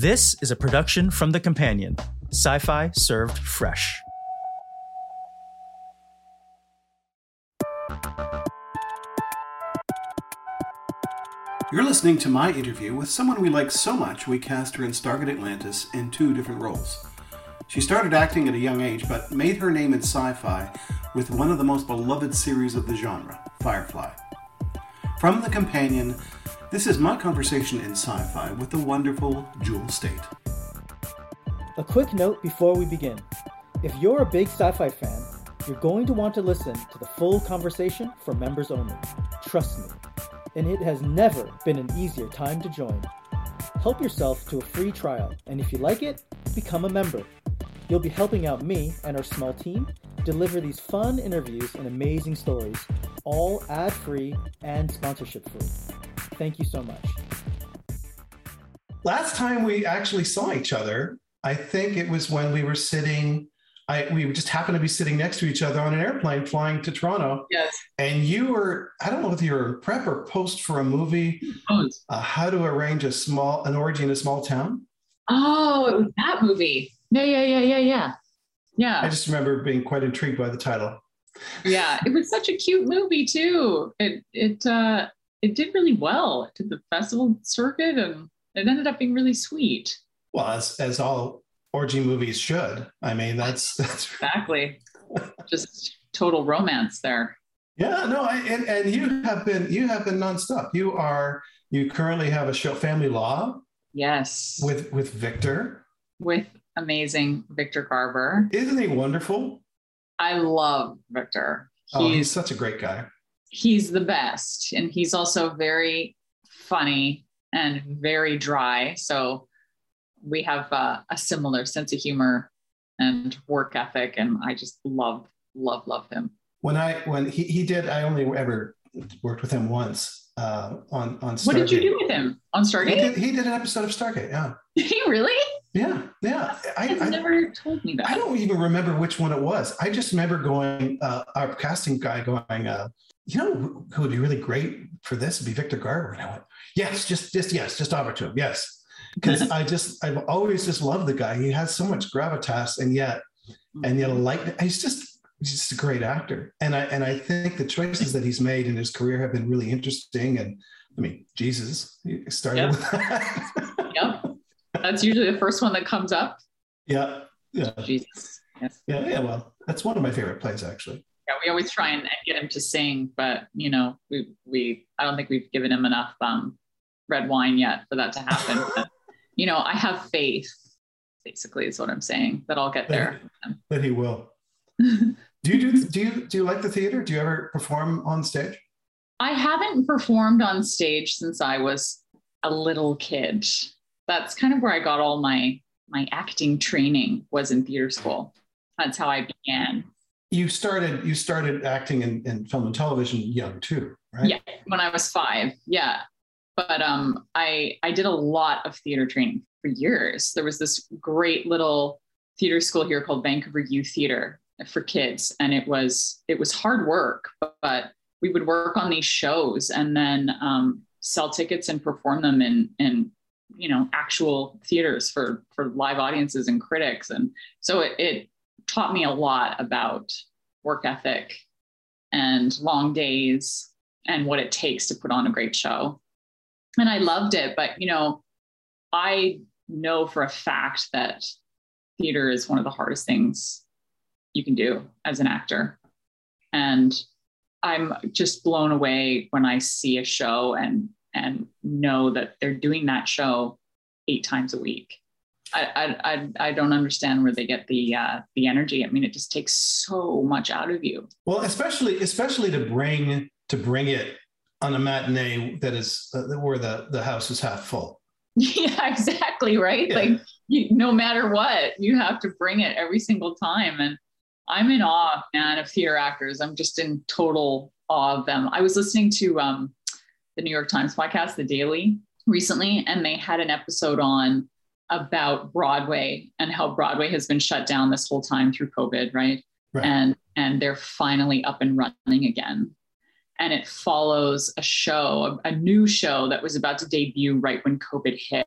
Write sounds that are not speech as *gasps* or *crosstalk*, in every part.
This is a production from The Companion, sci fi served fresh. You're listening to my interview with someone we like so much we cast her in Stargate Atlantis in two different roles. She started acting at a young age, but made her name in sci fi with one of the most beloved series of the genre, Firefly. From The Companion, this is my conversation in sci fi with the wonderful Jewel Staite. A quick note before we begin. If you're a big sci fi fan, you're going to want to listen to the full conversation for members only. Trust me. And it has never been an easier time to join. Help yourself to a free trial, and if you like it, become a member. You'll be helping out me and our small team deliver these fun interviews and amazing stories, all ad free and sponsorship free. Thank you so much. Last time we actually saw each other, I think it was when we were sitting. I, we just happened to be sitting next to each other on an airplane flying to Toronto. Yes. And you were, I don't know if you were prep or post for a movie, uh, How to Arrange a Small, an Orgy in a Small Town. Oh, it was that movie. Yeah, yeah, yeah, yeah, yeah. Yeah. I just remember being quite intrigued by the title. Yeah, it was such a cute movie too. It it uh it did really well. It did the festival circuit and it ended up being really sweet. Well, as as all orgy movies should. I mean, that's *laughs* that's exactly *laughs* just total romance there. Yeah, no, I, and and you have been you have been nonstop. You are you currently have a show, Family Law. Yes. With with Victor. With amazing Victor Garber. Isn't he wonderful? I love Victor. Oh, he's, oh, he's such a great guy. He's the best, and he's also very funny and very dry. So we have uh, a similar sense of humor and work ethic, and I just love, love, love him. When I when he, he did, I only ever worked with him once uh, on on. Stargate. What did you do with him on Stargate? He did, he did an episode of Stargate. Yeah. Did *laughs* he really? Yeah, yeah. I, I never told me that. I don't even remember which one it was. I just remember going, uh, our casting guy going, uh, you know, who would be really great for this would be Victor Garber. And I went, yes, just, just, yes, just offer to him. Yes *laughs* because I just I've always just loved the guy. He has so much gravitas, and yet and yet mm-hmm. like he's just he's just a great actor. And I and I think the choices that he's made in his career have been really interesting. And I mean, Jesus, he started yep. with that. *laughs* yep, that's usually the first one that comes up. Yeah, yeah, Jesus. Yes. Yeah, yeah. Well, that's one of my favorite plays, actually. Yeah, we always try and get him to sing, but you know, we we I don't think we've given him enough um, red wine yet for that to happen *laughs* you know, I have faith, basically, is what I'm saying, that I'll get there. That he will. *laughs* do you do do you do you like the theater? Do you ever perform on stage? I haven't performed on stage since I was a little kid. That's kind of where I got all my my acting training was in theater school. That's how I began. You started you started acting in, in film and television young too, right? Yeah, when I was five. Yeah but um, I I did a lot of theater training for years. There was this great little theater school here called Vancouver Youth Theater for kids, and it was it was hard work, but, we would work on these shows and then um, sell tickets and perform them in in you know actual theaters for for live audiences and critics, and so it, it taught me a lot about work ethic and long days and what it takes to put on a great show and I loved it. But, you know, I know for a fact that theater is one of the hardest things you can do as an actor. And I'm just blown away when I see a show and and know that they're doing that show eight times a week. I I I, don't understand where they get the uh, the energy. I mean, it just takes so much out of you. Well, especially especially to bring to bring it on a matinee that is uh, where the the house is half full. *laughs* Yeah, exactly. Right. Yeah. Like you, no matter what, you have to bring it every single time. And I'm in awe, man, of theater actors. I'm just in total awe of them. I was listening to um, the New York Times podcast, The Daily, recently, and they had an episode on about Broadway and how Broadway has been shut down this whole time through COVID, right? right. And and they're finally up and running again and it follows a show, a, a new show that was about to debut right when COVID hit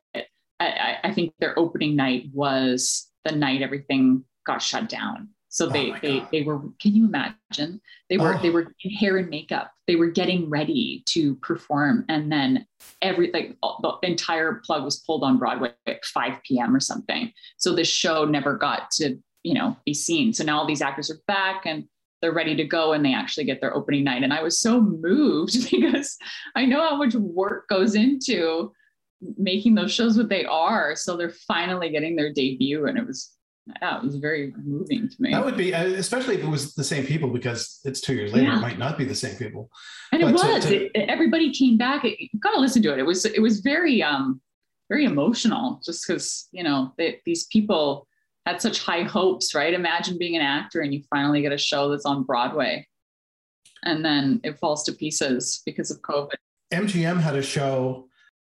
I, I think their opening night was the night everything got shut down. So oh they Oh they God. they were. Can you imagine? They were Oh. they were in hair and makeup. They were getting ready to perform, and then every like the entire plug was pulled on Broadway at 5 p.m. or something. So the show never got to you know be seen. So now all these actors are back and they're ready to go, and they actually get their opening night. And I was so moved *laughs* because I know how much work goes into making those shows what they are. So they're finally getting their debut, and it was yeah, it was very moving to me. That would be, uh, especially if it was the same people, because it's two years later. Yeah. It might not be the same people. and it but to- was. to- It, everybody came back. You gotta listen to it. It was it was very um very emotional, just because you know they, these people had such high hopes, right? Imagine being an actor and you finally get a show that's on Broadway, and then it falls to pieces because of COVID. MGM had a show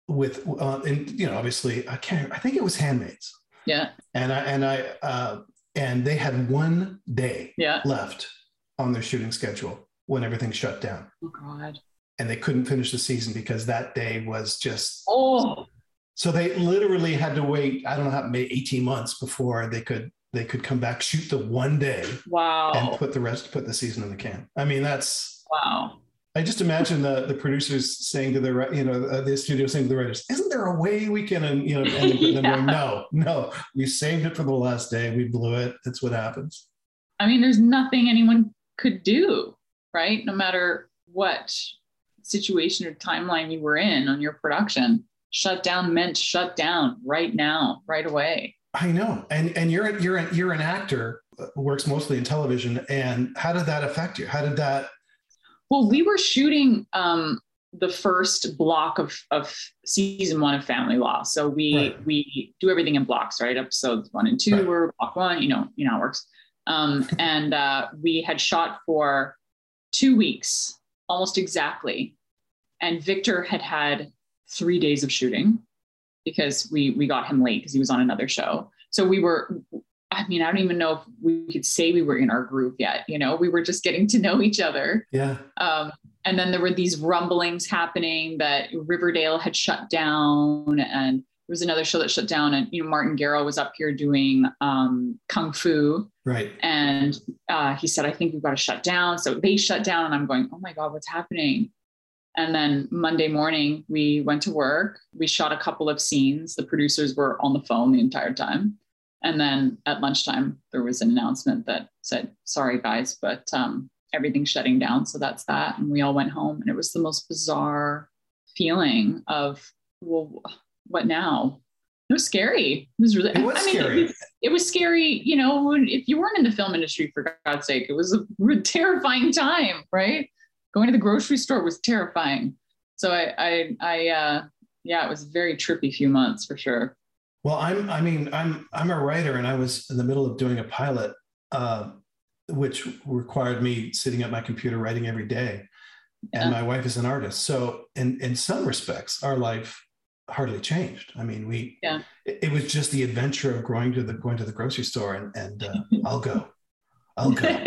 with, uh, and you know, obviously, I can't. I think it was Handmaids, Yeah, and I and I uh, and they had one day yeah. left on their shooting schedule when everything shut down, Oh God. and they couldn't finish the season because that day was just. Oh, So they literally had to wait. I don't know how maybe eighteen months before they could they could come back, shoot the one day, wow. and put the rest put the season in the can. I mean, that's wow. I just imagine the the producers saying to the you know uh, the studio saying to the writers, "Isn't there a way we can?" And you know, *laughs* and them Yeah. going, "No, no, we saved it for the last day. We blew it. That's what happens." I mean, there's nothing anyone could do, right? No matter what situation or timeline you were in on your production, shut down meant shut down right now, right away. I know, and and you're you're an, you're an actor uh, who works mostly in television. And how did that affect you? How did that? Well, we were shooting um, the first block of, of season one of Family Law. So we Right. we do everything in blocks, right? Episodes one and two Right. were block one, you know, you know how it works. Um, *laughs* and uh, we had shot for two weeks, almost exactly. And Victor had had three days of shooting because we we got him late because he was on another show. So we were I mean, I don't even know if we could say we were in our group yet. You know, we were just getting to know each other. Yeah, Um, and then there were these rumblings happening that Riverdale had shut down, and there was another show that shut down. And you know, Martin Gero was up here doing um, kung fu, right. and uh, he said, "I think we've got to shut down." So they shut down, and I'm going, "Oh my god, what's happening?" And then Monday morning, we went to work. We shot a couple of scenes. The producers were on the phone the entire time. And then at lunchtime, there was an announcement that said, sorry, guys, but um, everything's shutting down. So that's that. And we all went home. And it was the most bizarre feeling of, well, what now? It was scary. It was really, It was I mean, scary. It was, it was scary, you know, if you weren't in the film industry, for God's sake, it was a *laughs* terrifying time, right? Going to the grocery store was terrifying. So I, I, I, uh, yeah, it was a very trippy few months for sure. Well, I'm. I mean, I'm. I'm a writer, and I was in the middle of doing a pilot, uh, which required me sitting at my computer writing every day. And Yeah. my wife is an artist, so in in some respects, our life hardly changed. I mean, we. Yeah. It, it was just the adventure of going to the going to the grocery store, and and uh, *laughs* I'll go, I'll go. *laughs*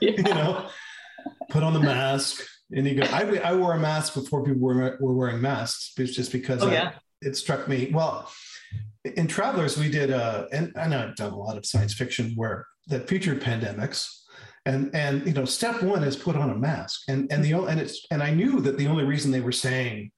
you know, put on the mask, and you go. I I wore a mask before people were were wearing masks, it's just because Oh, I- yeah. it struck me. Well, in Travelers, we did, uh, and I know I've done a lot of science fiction where that featured pandemics, and and you know, step one is put on a mask, and and the and it's and I knew that the only reason they were saying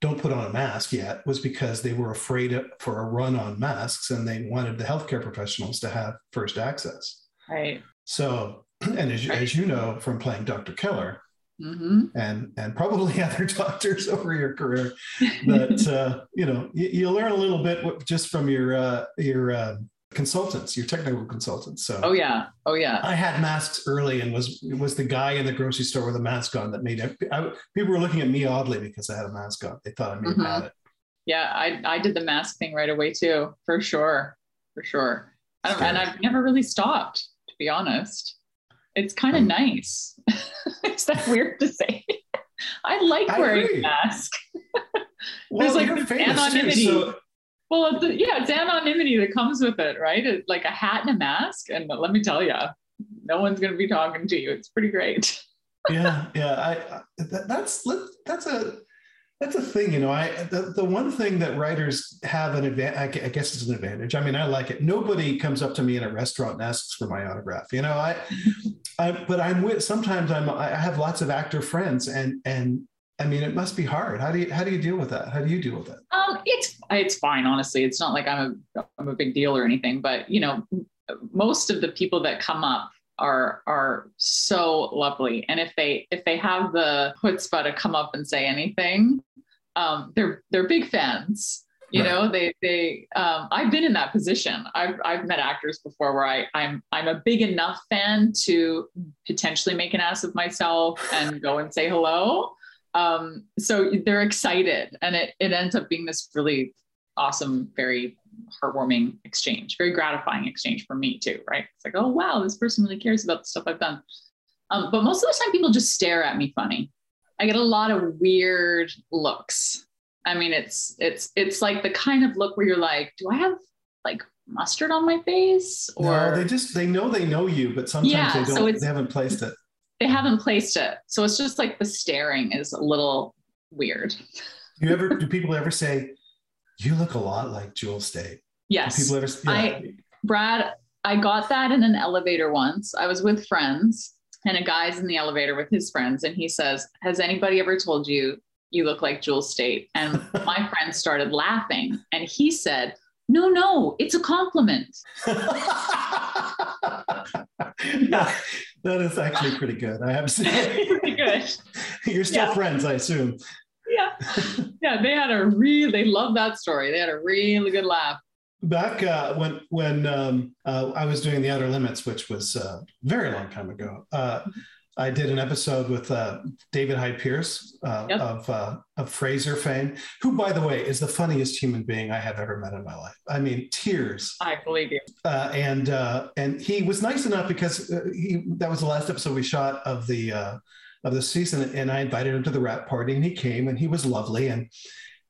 don't put on a mask yet was because they were afraid of, for a run on masks, and they wanted the healthcare professionals to have first access. Right. So, *clears throat* and as, you- as you know from playing Dr. Keller, hmm and and probably *laughs* other doctors over your career But *laughs* uh, you know you, you learn a little bit what- just from your uh, your uh, consultants, your technical consultants. So oh yeah. Oh yeah. I had masks early and was was the guy in the grocery store with a mask on that made it. I, people were looking at me oddly because I had a mask on. They thought I had it. Yeah. I, I did the mask thing right away too, for sure. For sure. I don't, and I've never really stopped, to be honest. It's kind of Um, nice. *laughs* Is that weird to say? *laughs* I like I wearing agree. a mask. *laughs* Well, There's like this famous too, anonymity. so Well, it's the, yeah, it's anonymity that comes with it, right? It's like a hat and a mask. And let me tell you, no one's going to be talking to you. It's pretty great. yeah, yeah. I, I that, that's that's a That's the thing, you know. I the, the one thing that writers have an advantage. I guess it's an advantage. I mean, I like it. Nobody comes up to me in a restaurant and asks for my autograph. You know, I, *laughs* I but I'm with. Sometimes I'm. I have lots of actor friends, and and I mean, it must be hard. How do you how do you deal with that? How do you deal with it? Um, it's it's fine, honestly. It's not like I'm a I'm a big deal or anything, but you know, most of the people that come up are are so lovely, and if they if they have the chutzpah to come up and say anything, um, they're they're big fans. You right. know, they they um, I've been in that position. I've I've met actors before where I I'm I'm a big enough fan to potentially make an ass of myself and go and say hello um, so they're excited, and it it ends up being this really awesome, very heartwarming exchange, very gratifying exchange for me too, right? It's like, oh wow, this person really cares about the stuff I've done. Um, but most of the time, people just stare at me funny. I get a lot of weird looks. I mean, it's it's it's like the kind of look where you're like, do I have like mustard on my face? Or no, they just they know they know you, but sometimes yeah, they don't. So they haven't placed it they haven't placed it. So it's just like the staring is a little weird. you ever do people ever say, you look a lot like Jewel Staite. Yes. People ever yeah. I Brad, I got that in an elevator once. I was with friends and a guy's in the elevator with his friends and he says, Has anybody ever told you you look like Jewel Staite? And *laughs* my friend started laughing and he said, no, no, it's a compliment. *laughs* *laughs* yeah, that is actually pretty good. I have to say. pretty good. You're still yeah. friends, I assume. *laughs* Yeah. Yeah, they had a real, they loved that story. They had a really good laugh. Back uh, when when um, uh, I was doing The Outer Limits, which was a uh, very long time ago, uh, I did an episode with uh, David Hyde Pierce uh, yep. of, uh, of Frasier fame, who, by the way, is the funniest human being I have ever met in my life. I mean, tears. I believe you. Uh, and uh, and he was nice enough because he that was the last episode we shot of the of the season, and I invited him to the wrap party, and he came, and he was lovely, and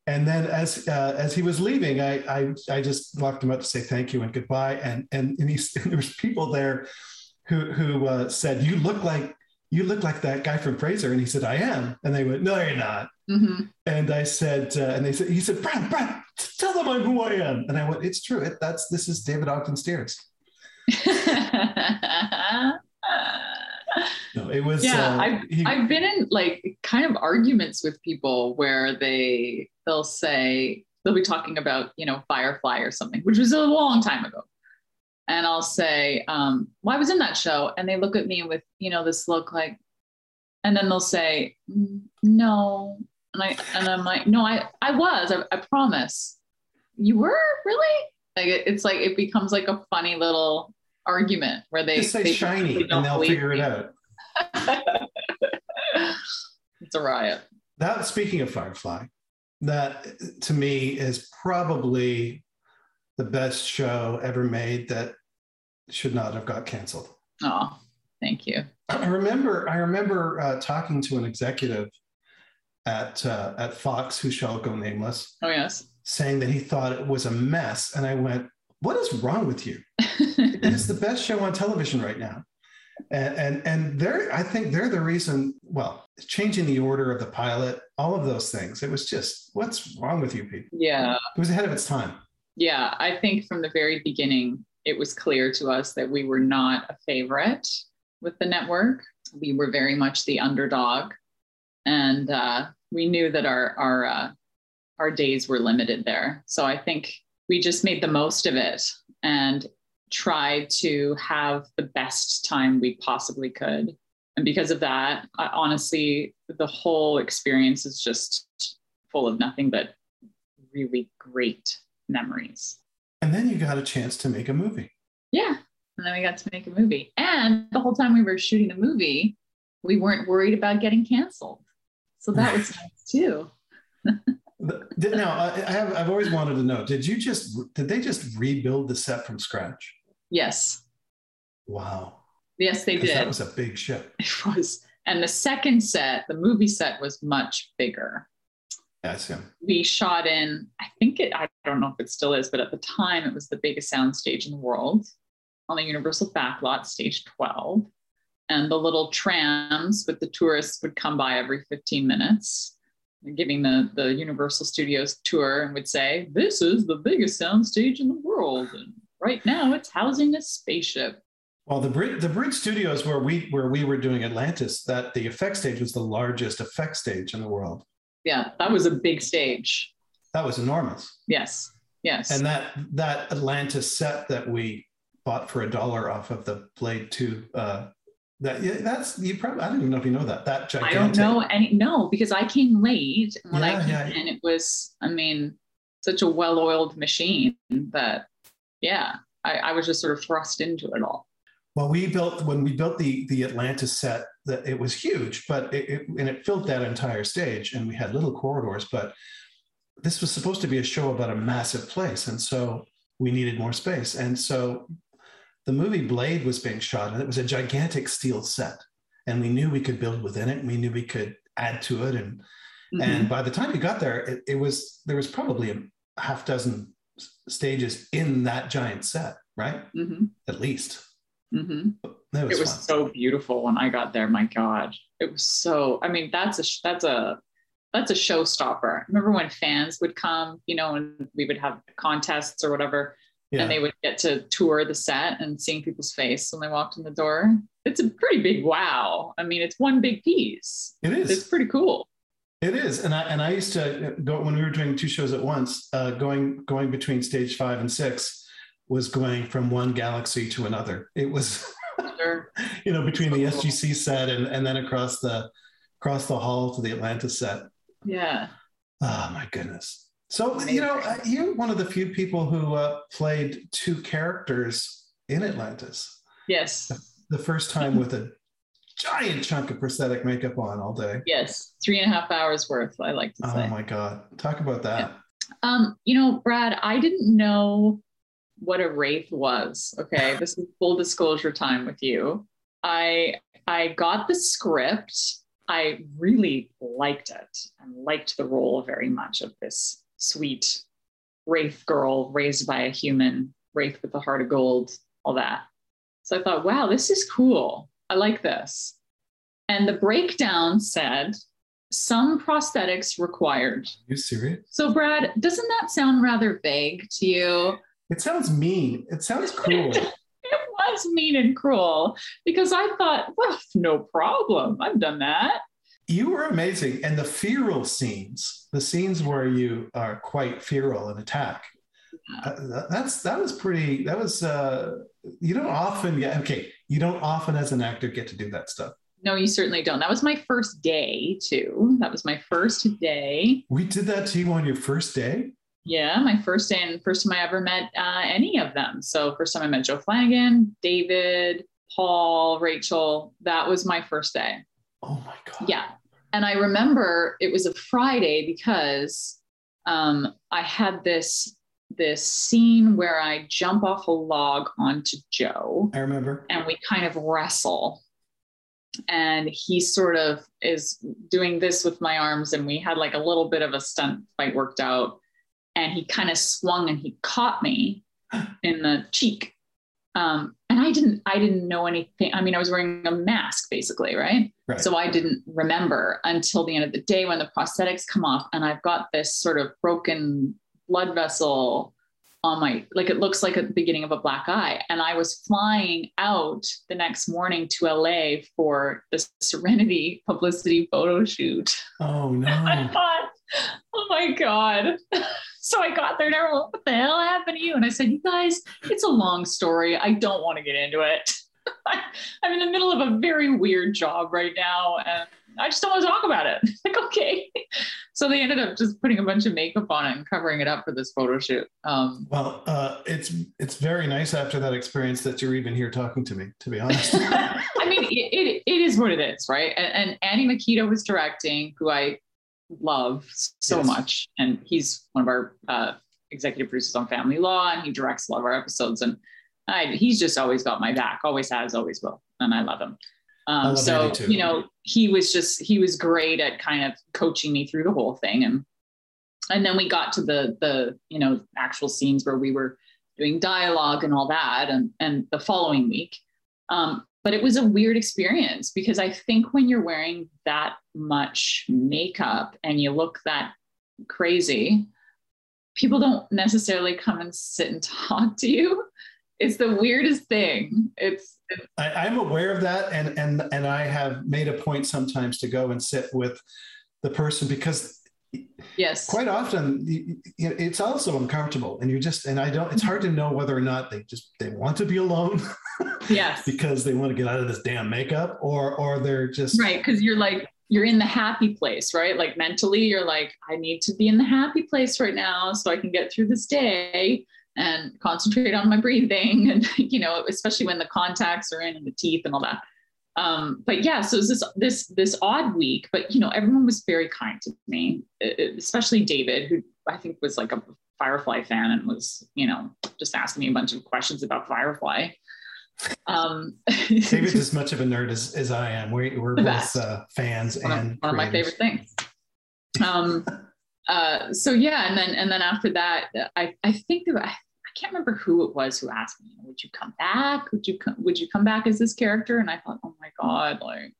and then as as he was leaving, I, I I just walked him up to say thank you and goodbye, and and, and, he, and *laughs* there was people there who who said you look like you look like that guy from Frasier, And he said, I am. And they went, no, you're not. Mm-hmm. And I said, uh, and they said, he said, Brad, Brad, tell them I'm who I am. And I went, it's true. It, that's, this is David Ogden Stiers. *laughs* no, it was, yeah, uh, I've, he, I've been in like kind of arguments with people where they, they'll say, they'll be talking about, you know, Firefly or something, which was a long time ago and I'll say, um, well, I was in that show. And they look at me with, you know, this look like, and then they'll say, no. And I, and I'm like, no, I, I was, I, I promise. You were really? Like, it, it's like, it becomes like a funny little argument where they Just say they shiny and they'll figure it out. *laughs* it's a riot. That speaking of Firefly, that to me is probably the best show ever made that should not have got canceled. Oh, thank you. I remember I remember uh, talking to an executive at uh, at Fox who shall go nameless. Oh yes. Saying that he thought it was a mess, and I went, "What is wrong with you? it is the best show on television right now." And, and and they're I think they're the reason. Well, changing the order of the pilot, all of those things. It was just, what's wrong with you people? Yeah, it was ahead of its time yeah, I think from the very beginning, it was clear to us that we were not a favorite with the network. We were very much the underdog, and uh, we knew that our our uh, our days were limited there. So I think we just made the most of it and tried to have the best time we possibly could. And because of that, I, honestly, the whole experience is just full of nothing but really great memories. And then you got a chance to make a movie. Yeah. And then we got to make a movie. And the whole time we were shooting the movie, we weren't worried about getting canceled. So that was *laughs* nice too. *laughs* now I have I've always wanted to know, did you just did they just rebuild the set from scratch? Yes. Wow. Yes, they did. That was a big ship. *laughs* It was. And the second set, the movie set was much bigger. That's him. We shot in, I think it, I don't know if it still is, but at the time it was the biggest sound stage in the world on the Universal Backlot, stage 12. And the little trams with the tourists would come by every 15 minutes. Giving the the Universal Studios tour and would say, "This is the biggest soundstage in the world, and right now it's housing a spaceship." Well, the Bridge the Bridge Studios where we where we were doing Atlantis, that the effect stage was the largest effect stage in the world. Yeah, that was a big stage. That was enormous. Yes, yes. And that that Atlantis set that we bought for a dollar off of the Blade Two. Uh, that yeah, that's you probably I don't even know if you know that that gigantic. I don't know any no because I came late. When Yeah, I came yeah. in, it was I mean such a well-oiled machine that yeah, I, I was just sort of thrust into it all. Well, we built when we built the the Atlantis set that it was huge, but it, it and it filled that entire stage, and we had little corridors. But this was supposed to be a show about a massive place, and so we needed more space. And so the movie Blade was being shot, and it was a gigantic steel set, and we knew we could build within it. And we knew we could add to it, and Mhm. and by the time we got there, it, it was there was probably a half dozen stages in that giant set, right? Mhm. At least. Mhm. That was, it was fun. so beautiful when I got there. My God, it was so. I mean, that's a that's a that's a showstopper. Remember when fans would come, you know, and we would have contests or whatever, yeah. and they would get to tour the set and seeing people's face when they walked in the door. It's a pretty big wow. I mean, it's one big piece. It is. It's pretty cool. It is, and I and I used to go when we were doing two shows at once. Uh, going going between stage five and six was going from one galaxy to another. It was, Sure. *laughs* you know, between the SGC set and and then across the across the hall to the Atlantis set. Yeah. Oh my goodness! So you know, *laughs* uh, you're one of the few people who uh, played two characters in Atlantis. Yes. The first time with a giant chunk of prosthetic makeup on all day. Yes. Three and a half hours worth. I like to say. Oh my god! Talk about that. Um, you know, Brad, I didn't know what a wraith was. Okay, *laughs* this is full disclosure time with you. I I got the script. I really liked it and liked the role very much of this sweet wraith girl raised by a human, wraith with a heart of gold, all that. So I thought, wow, this is cool. I like this. And the breakdown said some prosthetics required. you serious? So, Brad, doesn't that sound rather vague to you? It sounds mean. It sounds *laughs* cruel. It was mean and cruel because I thought, well, no problem. I've done that. You were amazing. And the feral scenes, the scenes where you are quite feral and attack, uh, that's that was pretty. That was uh, you don't often get okay. You don't often as an actor get to do that stuff. No, you certainly don't. That was my first day, too. That was my first day. We did that to you on your first day. Yeah, my first day and first time I ever met uh, any of them. So, first time I met Joe Flanigan, David, Paul, Rachel. That was my first day. Oh my god. Yeah. And I remember it was a Friday because um, I had this this scene where I jump off a log onto Joe I remember. and we kind of wrestle. And he sort of is doing this with my arms, and we had like a little bit of a stunt fight worked out. And he kind of swung and he caught me *gasps* in the cheek. Um, I didn't, I didn't know anything. I mean, I was wearing a mask basically, right? Right. So I didn't remember until the end of the day when the prosthetics come off, and I've got this sort of broken blood vessel on my like it looks like at the beginning of a black eye and i was flying out the next morning to la for the serenity publicity photo shoot oh *laughs* i no. *laughs* oh my god *laughs* so i got there and everyone what the hell happened to you and i said you guys it's a long story i don't want to get into it *laughs* i'm in the middle of a very weird job right now and i just don't want to talk about it like okay so they ended up just putting a bunch of makeup on it and covering it up for this photo shoot um, Well, uh, it's it's very nice after that experience that you're even here talking to me. To be honest. I mean, it, it, it is what it is, right? And, and Andy Mikita was directing, who I love so Yes. much. And he's one of our uh, executive producers on Family Law, and he directs a lot of our episodes. And I, he's just always got my back, always has, always will. And I love him. Um, love so, you know, he was just, he was great at kind of coaching me through the whole thing. And, and then we got to the, the, you know, actual scenes where we were doing dialogue and all that. And, and the following week, um, but it was a weird experience because I think when you're wearing that much makeup and you look that crazy, people don't necessarily come and sit and *laughs* talk to you. It's the weirdest thing. It's, it's I, I'm aware of that, and and and I have made a point sometimes to go and sit with the person because yes, quite often it's also uncomfortable, and you just and I don't. It's hard to know whether or not they just they want to be alone *laughs* yes, because they want to get out of this damn makeup, or or they're just right. Because you're like you're in the happy place, right? Like mentally, you're like, I need to be in the happy place right now so I can get through this day and concentrate on my breathing, *laughs* and you know, especially when the contacts are in and the teeth and all that. Um, but yeah, so it was this this this odd week, but you know, everyone was very kind to me, especially David, who I think was like a Firefly fan and was, you know, just asking me a bunch of questions about Firefly. Um, *laughs* David's as much of a nerd as, as I am. We, we're both uh, fans one of, and one of my favorite things. Um, *laughs* uh, so yeah, and then and then after that, I I think I, I can't remember who it was who asked me, would you come back? Would you come? Would you come back as this character? And I thought, oh god, like,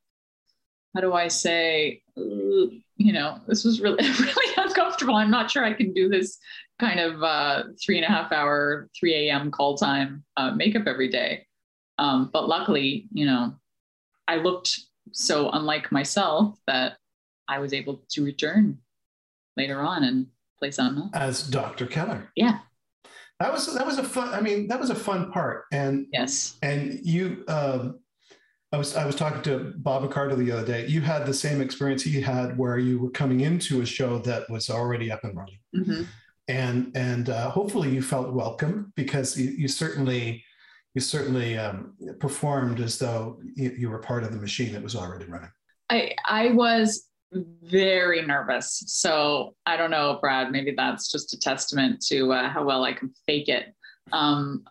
how do I say? You know, this was really *laughs* really uncomfortable. I'm not sure I can do this kind of uh, three and a half hour, 3 a.m. call time uh, makeup every day. Um, but luckily, you know, I looked so unlike myself that I was able to return later on and play else. as Dr. Keller. Yeah. That was that was a fun. I mean, that was a fun part. And Yes. and you, um, I was I was talking to Bob Picardo the other day. You had the same experience he had, where you were coming into a show that was already up and running, Mhm. and and uh, hopefully you felt welcome because you, you certainly you certainly um, performed as though you, you were part of the machine that was already running. I I was very nervous. So I don't know, Brad. Maybe that's just a testament to uh, how well I can fake it. Um,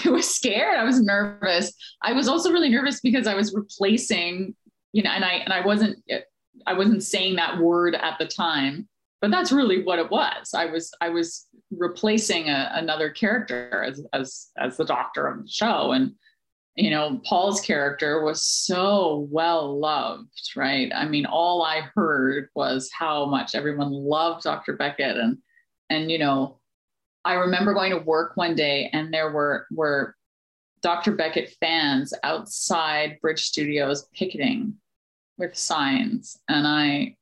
*laughs* I was scared. I was nervous. I was also really nervous because I was replacing, you know, and I and I wasn't I wasn't saying that word at the time, but that's really what it was. I was I was replacing a, another character as as as the doctor of the show, and you know, Paul's character was so well loved, right? I mean, all I heard was how much everyone loved Dr. Beckett. And, and, you know, I remember going to work one day and there were, were Dr. Beckett fans outside Bridge Studios picketing with signs. And I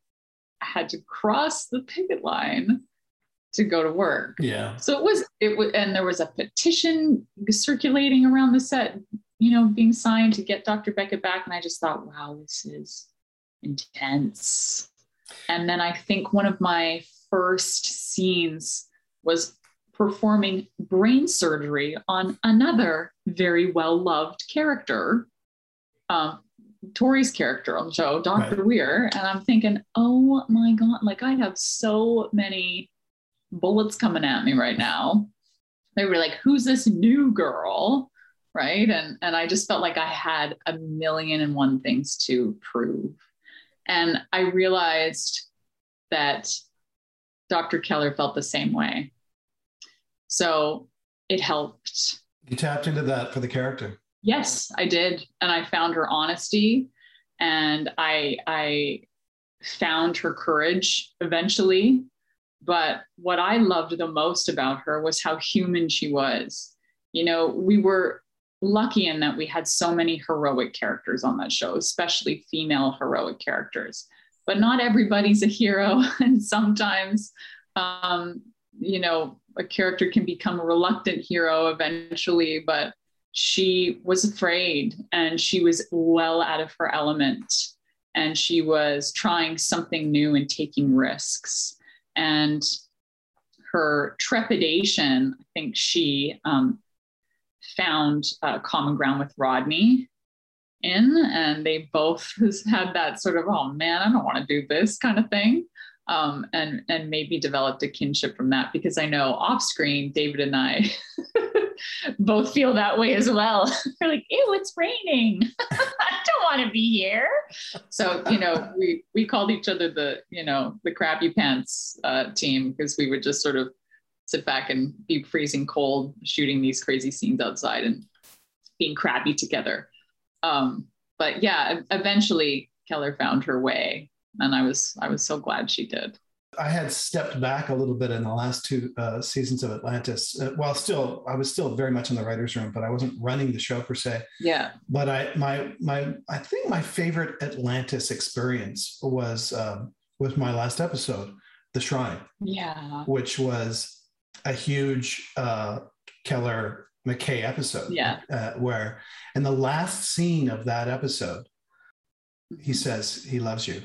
had to cross the picket line to go to work. Yeah. So it was, it was, and there was a petition circulating around the set, you know, being signed to get Dr. Beckett back. And I just thought, wow, this is intense. And then I think one of my first scenes was performing brain surgery on another very well loved character, um, Torri's character on the show, Dr. Right. Weir. And I'm thinking, oh my God, like I have so many bullets coming at me right now. They were like, who's this new girl? Right. And and I just felt like I had a million and one things to prove. And I realized that Dr. Keller felt the same way. So it helped. You tapped into that for the character. Yes, I did. And I found her honesty and I I found her courage eventually. But what I loved the most about her was how human she was. You know, we were lucky in that we had so many heroic characters on that show, especially female heroic characters. But not everybody's a hero. *laughs* And sometimes, um, you know, a character can become a reluctant hero eventually, but she was afraid and she was well out of her element. And she was trying something new and taking risks. And her trepidation i think she um, found uh, common ground with rodney in. And they both *laughs* had that sort of oh man i don't want to do this kind of thing um, and and maybe developed a kinship from that because i know off screen david and i *laughs* both feel that way as well. *laughs* We're like ew it's raining. *laughs* I don't want to be here. So you know we we called each other the you know the crappy pants uh, team because we would just sort of sit back and be freezing cold shooting these crazy scenes outside and being crabby together. Um, but yeah, eventually Keller found her way, and I was I was so glad she did. I had stepped back a little bit in the last two uh, seasons of Atlantis. Uh, while still, I was still very much in the writers' room, but I wasn't running the show per se. Yeah. But I, my, my, I think my favorite Atlantis experience was um, was my last episode, The Shrine. Yeah. Which was a huge uh, Keller McKay episode. Yeah. Uh, where, in the last scene of that episode, he says he loves you.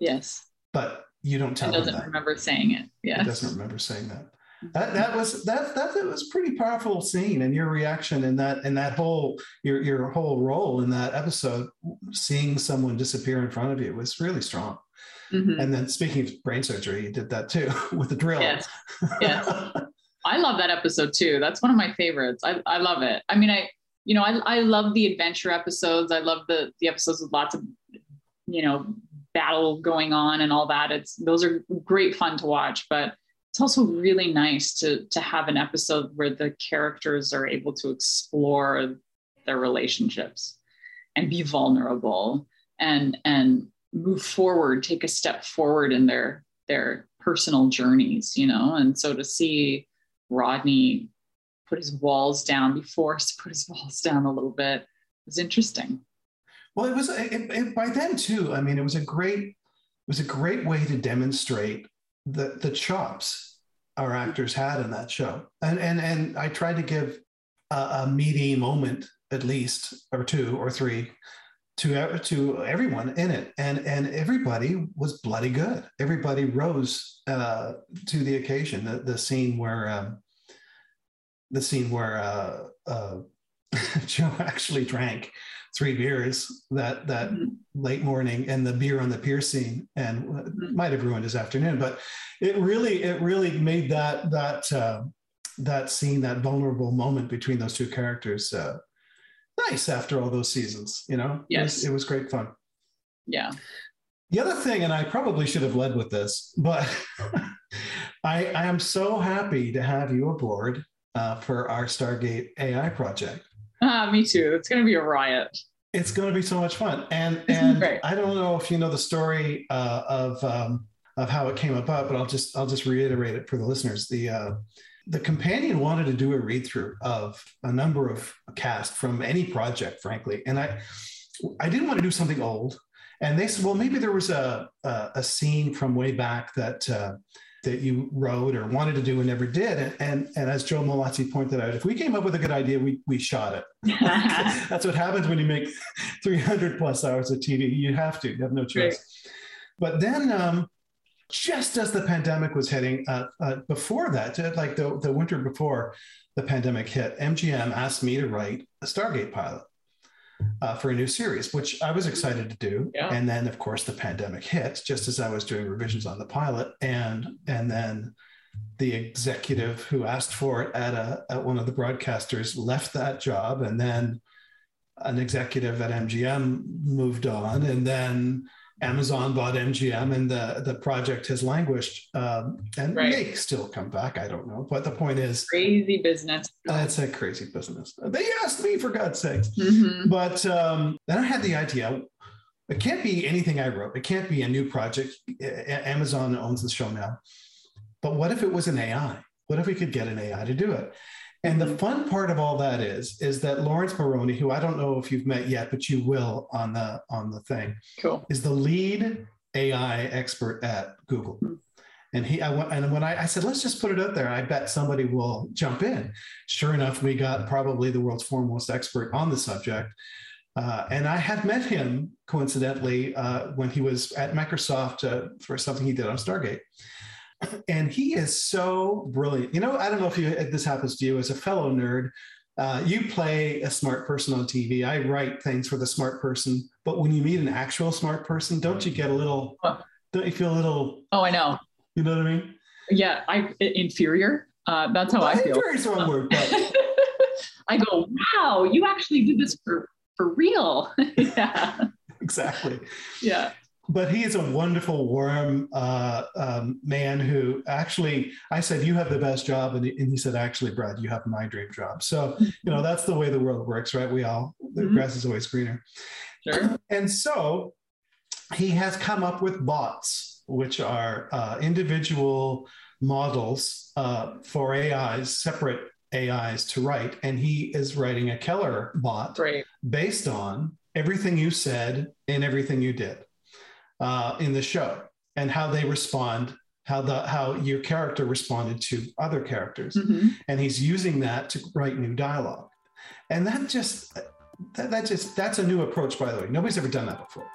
Yes. But you don't tell it doesn't that. remember saying it. Yeah. It doesn't remember saying that. That that was that that that was pretty powerful scene and your reaction and that and that whole your your whole role in that episode, seeing someone disappear in front of you was really strong. Mm-hmm. And then speaking of brain surgery, you did that too *laughs* with the drill. Yes. Yes. I love that episode too. That's one of my favorites. I, I love it. I mean, I, you know, I, I love the adventure episodes. I love the, the episodes with lots of, you know, battle going on and all that. It's those are great fun to watch, but it's also really nice to to have an episode where the characters are able to explore their relationships and be vulnerable and and move forward, take a step forward in their their personal journeys, you know. And so to see Rodney put his walls down, be forced to put his *laughs* walls down a little bit was interesting. Well, it was it, it, by then too. I mean, it was a great it was a great way to demonstrate the the chops our actors had in that show, and and and I tried to give a, a meaty moment at least or two or three to to everyone in it, and and everybody was bloody good. Everybody rose uh, to the occasion. The the scene where um, the scene where uh, uh, *laughs* Joe actually drank three beers that that mm-hmm. late morning and the beer on the pier scene and mm-hmm. might have ruined his afternoon but it really it really made that that uh, that scene that vulnerable moment between those two characters uh, nice after all those seasons you know? Yes it was, it was great fun. Yeah. The other thing and i probably should have led with this but *laughs* I, I am so happy to have you aboard uh, for our stargate ai project Ah, me too. It's going to be a riot. It's going to be so much fun, and and I don't know if you know the story uh, of um, of how it came about, but I'll just I'll just reiterate it for the listeners. The uh, the companion wanted to do a read through of a number of cast from any project, frankly, and I I didn't want to do something old, and they said, well, maybe there was a a, a scene from way back that. Uh, that you wrote or wanted to do and never did. And, and as Joe Mallozzi pointed out, if we came up with a good idea, we, we shot it. *laughs* *laughs* That's what happens when you make 300 plus hours of TV. You have to, you have no choice. Right. But then, um, just as the pandemic was hitting, uh, uh, before that, like the, the winter before the pandemic hit, MGM asked me to write a Stargate pilot uh, for a new series, which I was excited to do. Yeah. And then, of course, the pandemic hit just as I was doing revisions on the pilot, and and then the executive who asked for it at a at one of the broadcasters left that job, and then an executive at MGM moved on, and then Amazon bought MGM and the, the project has languished um, and right. may still come back. I don't know. But the point is crazy business. That's a crazy business. They asked me for God's sakes. Mm-hmm. But um, then I had the idea. It can't be anything I wrote. It can't be a new project. Amazon owns the show now. But what if it was an AI? What if we could get an AI to do it? And the fun part of all that is, is that Laurence Moroney, who I don't know if you've met yet, but you will on the on the thing, cool. is the lead AI expert at Google. Hmm. And he, I went, and when I, I said, let's just put it out there, I bet somebody will jump in. Sure enough, we got probably the world's foremost expert on the subject. Uh, and I had met him coincidentally uh, when he was at Microsoft uh, for something he did on Stargate and he is so brilliant. You know, I don't know if you if this happens to you as a fellow nerd. Uh, you play a smart person on TV. I write things for the smart person, but when you meet an actual smart person, don't you get a little? Don't you feel a little? Oh, I know. You know what I mean? Yeah, I inferior. Uh, that's how well, I feel. Inferior is wrong word, but *laughs* I go, wow, you actually did this for for real. *laughs* yeah. *laughs* Exactly. Yeah. But he is a wonderful, warm uh, um, man who actually, I said, You have the best job. And he, and he, said, Actually, Brad, you have my dream job. So, you know, that's the way the world works, right? We all, the mm-hmm. grass is always greener. Sure. And so he has come up with bots, which are uh, individual models uh, for AIs, separate AIs to write. And he is writing a Keller bot right. based on everything you said and everything you did uh, in the show and how they respond how the how your character responded to other characters mm-hmm. and he's using that to write new dialogue and that just that, that just that's a new approach by the way nobody's ever done that before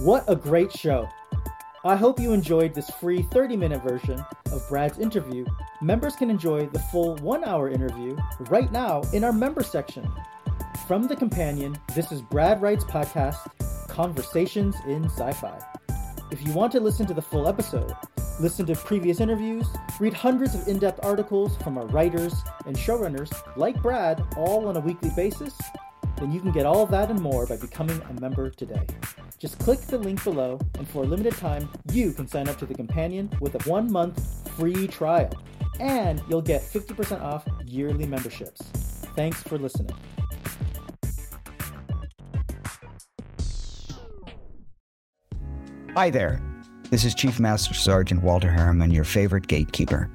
what a great show I hope you enjoyed this free 30 minute version of Brad's interview. Members can enjoy the full one hour interview right now in our member section. From The Companion, this is Brad Wright's podcast, Conversations in Sci Fi. If you want to listen to the full episode, listen to previous interviews, read hundreds of in depth articles from our writers and showrunners like Brad, all on a weekly basis, then you can get all of that and more by becoming a member today. Just click the link below, and for a limited time, you can sign up to the companion with a one month free trial. And you'll get 50% off yearly memberships. Thanks for listening. Hi there. This is Chief Master Sergeant Walter Harriman, your favorite gatekeeper.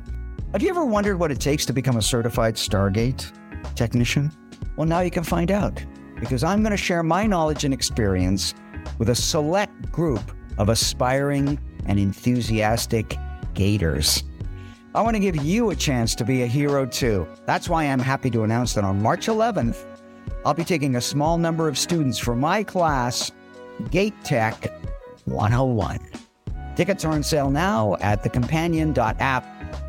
Have you ever wondered what it takes to become a certified Stargate technician? Well, now you can find out because I'm going to share my knowledge and experience with a select group of aspiring and enthusiastic gators. I want to give you a chance to be a hero too. That's why I'm happy to announce that on March 11th, I'll be taking a small number of students from my class, Gate Tech 101. Tickets are on sale now at thecompanion.app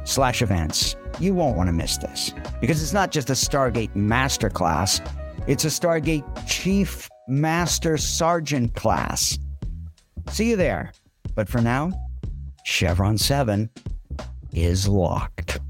slash events. You won't want to miss this because it's not just a Stargate masterclass, it's a Stargate Chief Master Sergeant class. See you there. But for now, Chevron 7 is locked.